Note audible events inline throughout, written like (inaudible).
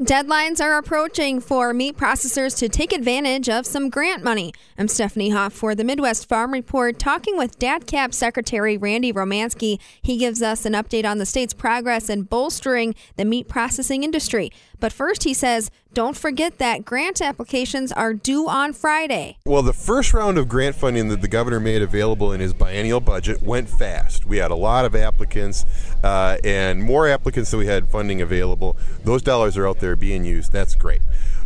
Deadlines are approaching for meat processors to take advantage of some grant money. I'm Stephanie Hoff for the Midwest Farm Report, talking with DATCP Secretary Randy Romanski. He gives us an update on the state's progress in bolstering the meat processing industry. But first, he says, don't forget that grant applications are due on Friday. Well, the first round of grant funding that the governor made available in his biennial budget went fast. We had a lot of applicants uh, and more applicants than we had funding available. Those dollars are out there being used. That's great.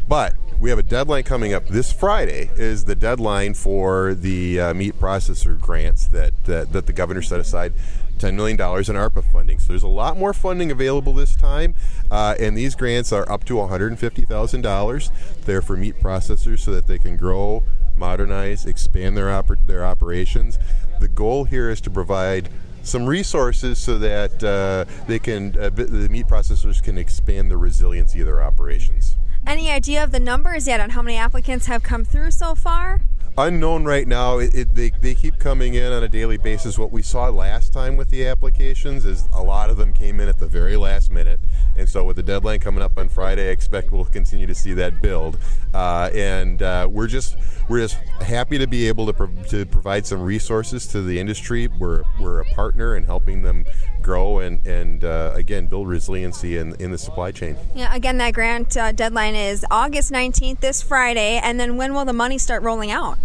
But we have a deadline coming up this Friday. Is the deadline for the uh, meat processor grants that uh, that the governor set aside $10 million in ARPA funding. So there's a lot more funding available this time, uh, and these grants are up to $150,000. They're for meat processors so that they can grow, modernize, expand their, oper- their operations. The goal here is to provide some resources so that uh, they can uh, the meat processors can expand the resiliency of their operations. Any idea of the numbers yet on how many applicants have come through so far? Unknown right now. It, it, they, they keep coming in on a daily basis. What we saw last time with the applications is a lot of them came in at the very last minute. And so, with the deadline coming up on Friday, I expect we'll continue to see that build. Uh, and uh, we're just we're just happy to be able to, pro- to provide some resources to the industry. We're, we're a partner in helping them grow and, and uh, again build resiliency in, in the supply chain. Yeah, again, that grant uh, deadline is August 19th, this Friday. And then when will the money start rolling out?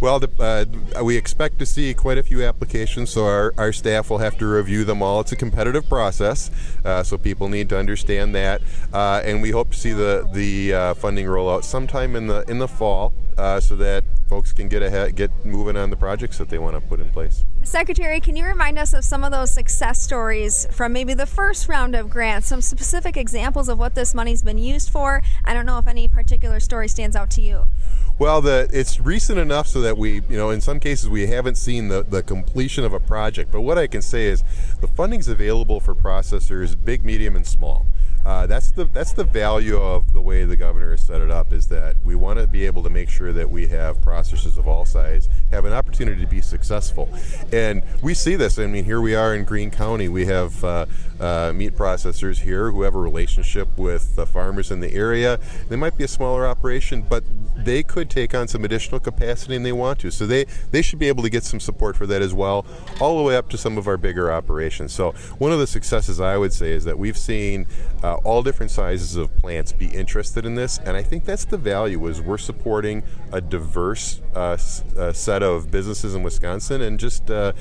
Well, the, uh, we expect to see quite a few applications, so our, our staff will have to review them all. It's a competitive process, uh, so people need to understand that, uh, and we hope to see the the uh, funding roll out sometime in the in the fall, uh, so that folks can get ahead, get moving on the projects that they want to put in place. Secretary, can you remind us of some of those success stories from maybe the first round of grants? Some specific examples of what this money's been used for. I don't know if any particular story stands out to you. Well, the it's recent enough so that we, you know, in some cases we haven't seen the, the completion of a project. But what I can say is the funding's available for processors, big, medium, and small. Uh, that's the that's the value of the way the governor has set it up is that we want to be able to make sure that we have processors of all size have an opportunity to be successful, and we see this. I mean, here we are in Greene County. We have uh, uh, meat processors here who have a relationship with the farmers in the area. They might be a smaller operation, but they could take on some additional capacity and they want to. So they they should be able to get some support for that as well, all the way up to some of our bigger operations. So one of the successes I would say is that we've seen uh, all different sizes of plants be interested in this, and I think that's the value is we're supporting a diverse uh, uh, set of businesses in Wisconsin and just uh,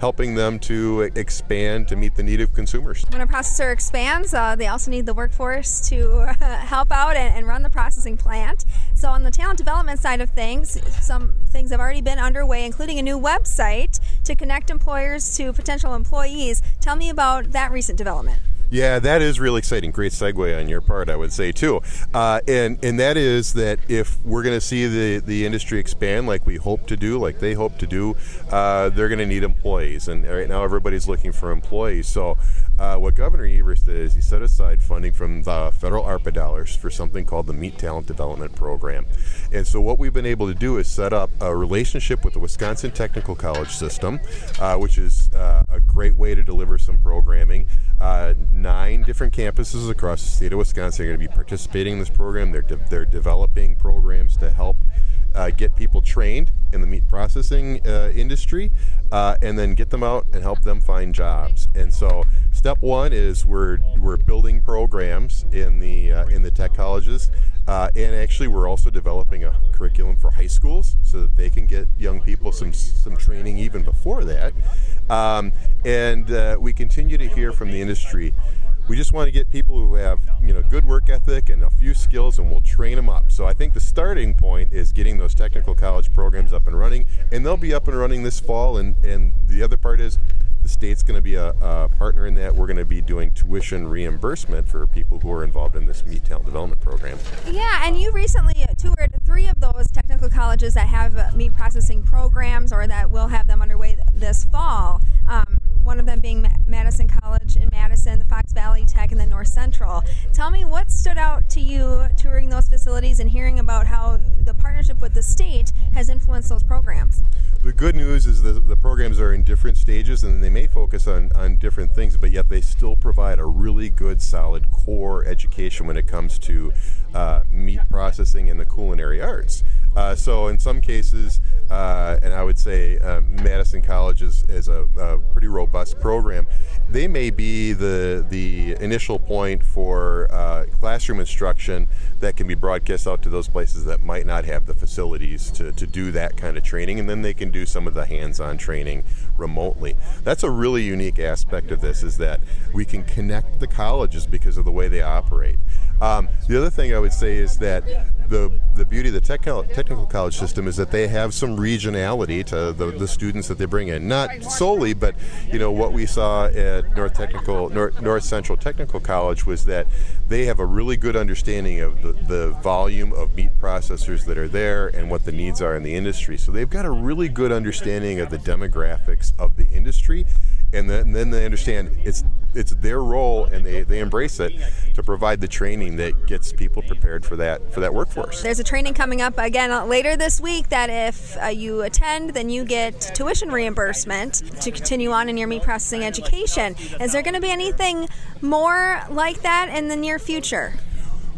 helping them to expand to meet the need of consumers. When a processor expands, uh, they also need the workforce to (laughs) help out and, and run the processing plant. So on the talent development side of things, some things have already been underway, including a new website to connect employers to potential employees. Tell me about that recent development. Yeah, that is really exciting. Great segue on your part, I would say too. Uh, and and that is that if we're going to see the the industry expand like we hope to do, like they hope to do, uh, they're going to need employees. And right now, everybody's looking for employees. So. Uh, what Governor Evers did is he set aside funding from the federal ARPA dollars for something called the Meat Talent Development Program. And so, what we've been able to do is set up a relationship with the Wisconsin Technical College System, uh, which is uh, a great way to deliver some programming. Uh, nine different campuses across the state of Wisconsin are going to be participating in this program. They're, de- they're developing programs to help uh, get people trained in the meat processing uh, industry uh, and then get them out and help them find jobs. And so, step one is we're, we're building programs in the, uh, in the tech colleges. Uh, and actually, we're also developing a curriculum for high schools so that they can get young people some, some training even before that. Um, and uh, we continue to hear from the industry. We just want to get people who have you know good work ethic and a few skills, and we'll train them up. So I think the starting point is getting those technical college programs up and running, and they'll be up and running this fall. And and the other part is the state's going to be a, a, partner in that. We're going to be doing tuition reimbursement for people who are involved in this meat talent development program. Yeah, and you recently toured three of those technical colleges that have meat processing programs or that will have them underway this fall. Um, one of them being Ma- Madison College in Madison, the Fox Valley Tech, and then North Central. Tell me what stood out to you touring those facilities and hearing about how the partnership with the state has influenced those programs. The good news is the, the programs are in different stages and they may focus on, on different things, but yet they still provide a really good, solid core education when it comes to uh, meat processing and the culinary arts. Uh, so in some cases, uh, and I would say uh, Madison College is, is a, a, pretty robust program. They may be the the initial point for uh, classroom instruction that can be broadcast out to those places that might not have the facilities to, to do that kind of training, and then they can do some of the hands-on training remotely. That's a really unique aspect of this is that we can connect the colleges because of the way they operate. Um, the other thing I would say is that the the beauty of the technical technical college system is that they have some regionality to the, the students that they bring in. Not solely, but you know what we saw at North Technical North, North Central Technical College was that they have a really good understanding of the, the volume of meat processors that are there and what the needs are in the industry. So they've got a really good understanding of the demographics of the industry and then, and then they understand it's it's their role and they, they embrace it to provide the training that gets people prepared for that for that workforce. There's a training coming up again later this week that if uh, you attend, then you get tuition reimbursement to continue on in your meat processing education. Is there going to be anything more like that in the near future?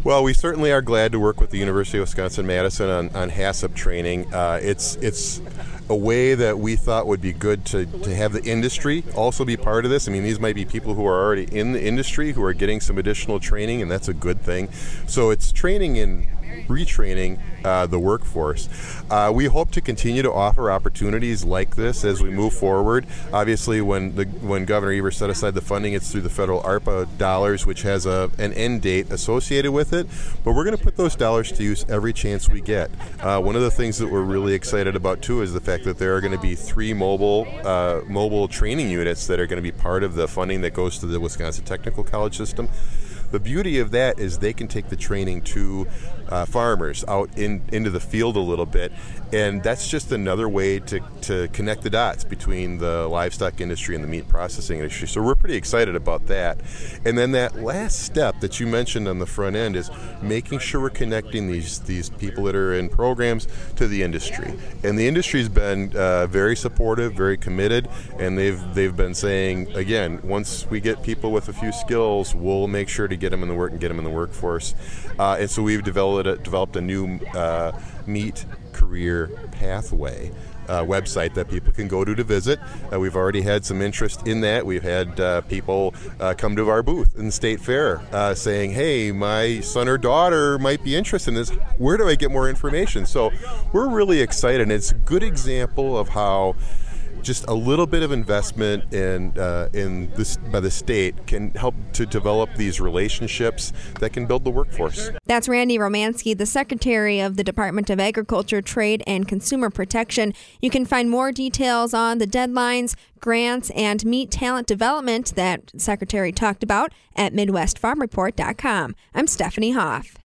Well, we certainly are glad to work with the University of Wisconsin Madison on, on HACCP training. Uh, it's it's a way that we thought would be good to, to have the industry also be part of this. I mean, these might be people who are already in the industry who are getting some additional training, and that's a good thing. So it's training in retraining uh, the workforce. Uh, we hope to continue to offer opportunities like this as we move forward. Obviously, when the when Governor Evers set aside the funding, it's through the federal ARPA dollars, which has a an end date associated with it. But we're going to put those dollars to use every chance we get. Uh, one of the things that we're really excited about too is the fact that there are going to be three mobile uh, mobile training units that are going to be part of the funding that goes to the Wisconsin Technical College system. The beauty of that is they can take the training to uh, farmers out in into the field a little bit, and that's just another way to, to connect the dots between the livestock industry and the meat processing industry. So we're pretty excited about that. And then that last step that you mentioned on the front end is making sure we're connecting these these people that are in programs to the industry. And the industry's been uh, very supportive, very committed, and they've they've been saying again, once we get people with a few skills, we'll make sure to get them in the work and get them in the workforce. Uh, and so we've developed a, developed a new uh, meat career pathway. Uh, website that people can go to to visit. Uh, we've already had some interest in that. We've had uh, people uh, come to our booth in the State Fair uh, saying, "Hey, my son or daughter might be interested in this. Where do I get more information?" So we're really excited. And it's a good example of how just a little bit of investment in uh, in this by the state can help to develop these relationships that can build the workforce. That's Randy Romanski, the Secretary of the Department of Agriculture, Trade, and Consumer Protection. You can find more details on the deadlines, grants, and meat talent development that Secretary talked about at MidwestFarmReport.com. I'm Stephanie Hoff.